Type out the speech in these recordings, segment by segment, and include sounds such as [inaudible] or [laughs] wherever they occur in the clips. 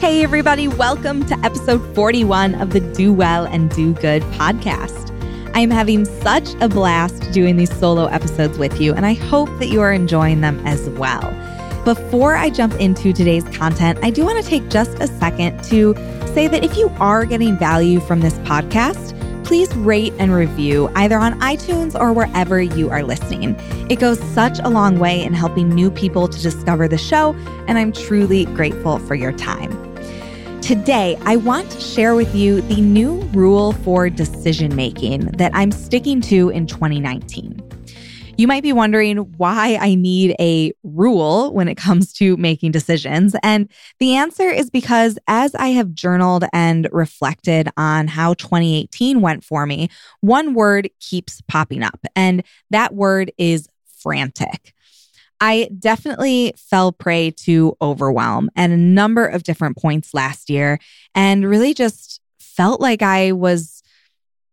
Hey, everybody, welcome to episode 41 of the Do Well and Do Good podcast. I am having such a blast doing these solo episodes with you, and I hope that you are enjoying them as well. Before I jump into today's content, I do want to take just a second to say that if you are getting value from this podcast, please rate and review either on iTunes or wherever you are listening. It goes such a long way in helping new people to discover the show, and I'm truly grateful for your time. Today, I want to share with you the new rule for decision making that I'm sticking to in 2019. You might be wondering why I need a rule when it comes to making decisions. And the answer is because as I have journaled and reflected on how 2018 went for me, one word keeps popping up, and that word is frantic. I definitely fell prey to overwhelm at a number of different points last year and really just felt like I was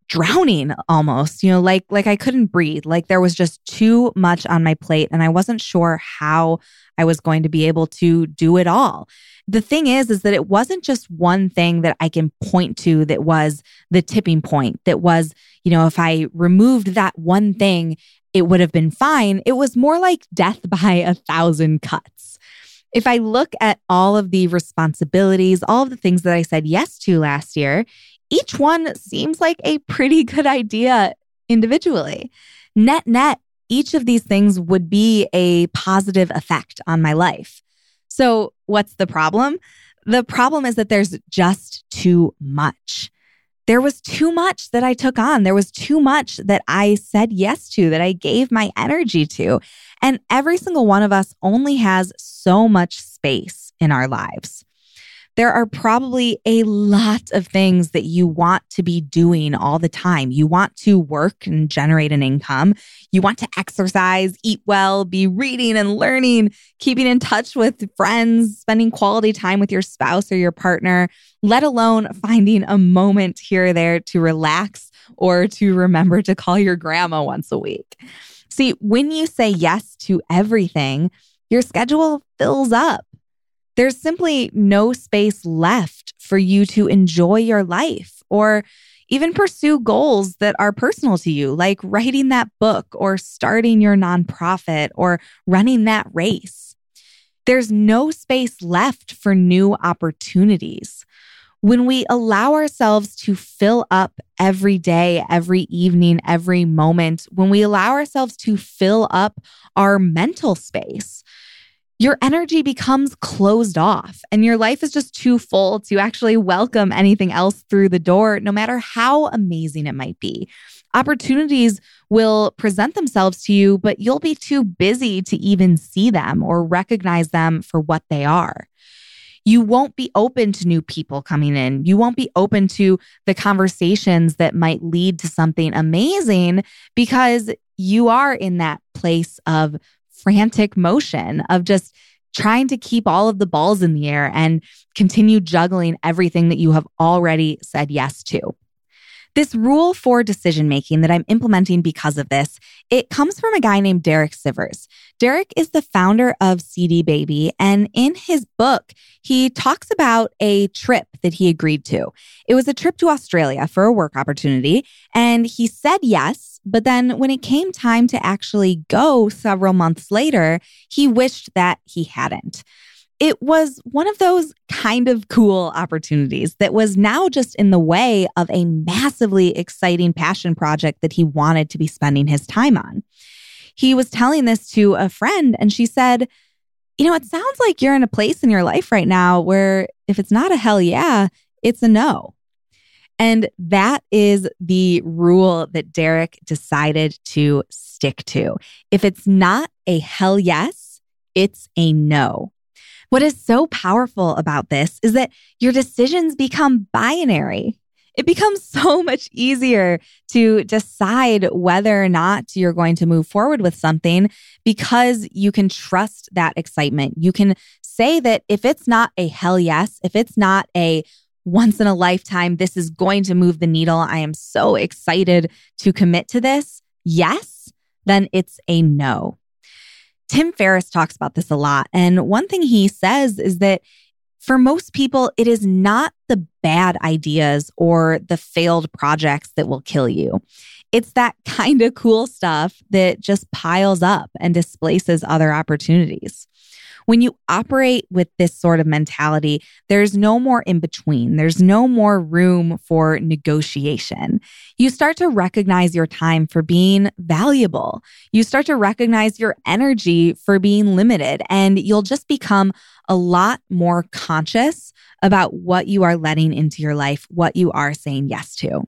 drowning almost, you know, like like I couldn't breathe, like there was just too much on my plate and I wasn't sure how I was going to be able to do it all. The thing is is that it wasn't just one thing that I can point to that was the tipping point that was, you know, if I removed that one thing, it would have been fine. It was more like death by a thousand cuts. If I look at all of the responsibilities, all of the things that I said yes to last year, each one seems like a pretty good idea individually. Net, net, each of these things would be a positive effect on my life. So, what's the problem? The problem is that there's just too much there was too much that I took on. There was too much that I said yes to, that I gave my energy to. And every single one of us only has so much space in our lives there are probably a lot of things that you want to be doing all the time. You want to work and generate an income. You want to exercise, eat well, be reading and learning, keeping in touch with friends, spending quality time with your spouse or your partner, let alone finding a moment here or there to relax or to remember to call your grandma once a week. See, when you say yes to everything, your schedule fills up there's simply no space left for you to enjoy your life or even pursue goals that are personal to you, like writing that book or starting your nonprofit or running that race. There's no space left for new opportunities. When we allow ourselves to fill up every day, every evening, every moment, when we allow ourselves to fill up our mental space, your energy becomes closed off and your life is just too full to actually welcome anything else through the door, no matter how amazing it might be. Opportunities will present themselves to you, but you'll be too busy to even see them or recognize them for what they are. You won't be open to new people coming in. You won't be open to the conversations that might lead to something amazing because you are in that place of frantic motion of just trying to keep all of the balls in the air and continue juggling everything that you have already said yes to. This rule for decision making that I'm implementing because of this, it comes from a guy named Derek Sivers. Derek is the founder of CD Baby, and in his book, he talks about a trip that he agreed to. It was a trip to Australia for a work opportunity, and he said yes, but then when it came time to actually go several months later, he wished that he hadn't it was one of those kind of cool opportunities that was now just in the way of a massively exciting passion project that he wanted to be spending his time on. He was telling this to a friend, and she said, You know, it sounds like you're in a place in your life right now where if it's not a hell yeah, it's a no. And that is the rule that Derek decided to stick to. If it's not a hell yes, it's a no. What is so powerful about this is that your decisions become binary. It becomes [laughs] so much easier to decide whether or not you're going to move forward with something because you can trust that excitement. You can say that if it's not a hell yes, if it's not a once in a lifetime, this is going to move the needle. I am so excited to commit to this. Yes, then it's a no. Tim Ferriss talks about this a lot. And one thing he says is that for most people, it is not the bad ideas or the failed projects that will kill you. It's that [laughs] kind of cool stuff that just piles up and displaces other opportunities. When you operate with this sort of mentality, there's no more in between. There's no more room for negotiation. You start to recognize your time for being valuable. You start to recognize your energy for being limited, and you'll just become a lot more conscious about what you are letting into your life, what you are saying yes to.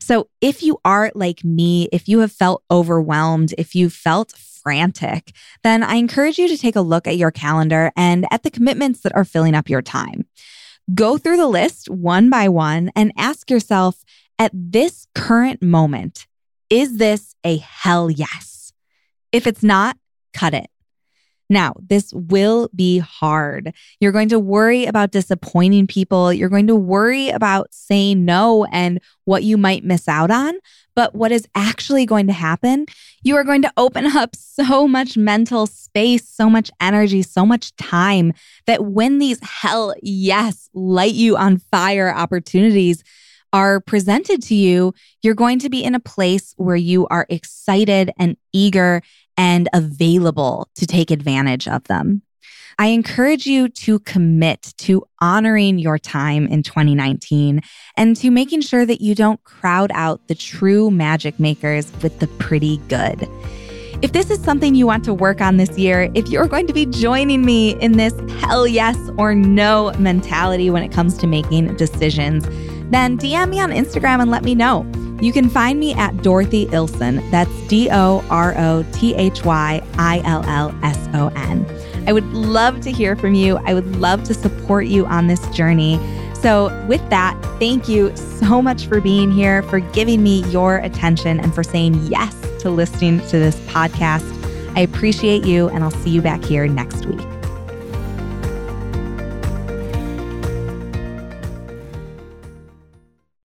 So, if you are like me, if you have felt overwhelmed, if you felt frantic, then I encourage you to take a look at your calendar and at the commitments that are filling up your time. Go through the list one by one and ask yourself at this current moment, is this a hell yes? If it's not, cut it. Now, this will be hard. You're going to worry about disappointing people. You're going to worry about saying no and what you might miss out on. But what is actually going to happen, you are going to open up so much mental space, so much energy, so much time that when these hell yes, light you on fire opportunities are presented to you, you're going to be in a place where you are excited and eager and available to take advantage of them. I encourage you to commit to honoring your time in 2019 and to making sure that you don't crowd out the true magic makers with the pretty good. If this is something you want to work on this year, if you're going to be joining me in this hell yes or no mentality when it comes to making decisions, then DM me on Instagram and let me know. You can find me at Dorothy Illson. That's D O R O T H Y I L L S O N. I would love to hear from you. I would love to support you on this journey. So, with that, thank you so much for being here, for giving me your attention, and for saying yes to listening to this podcast. I appreciate you, and I'll see you back here next week.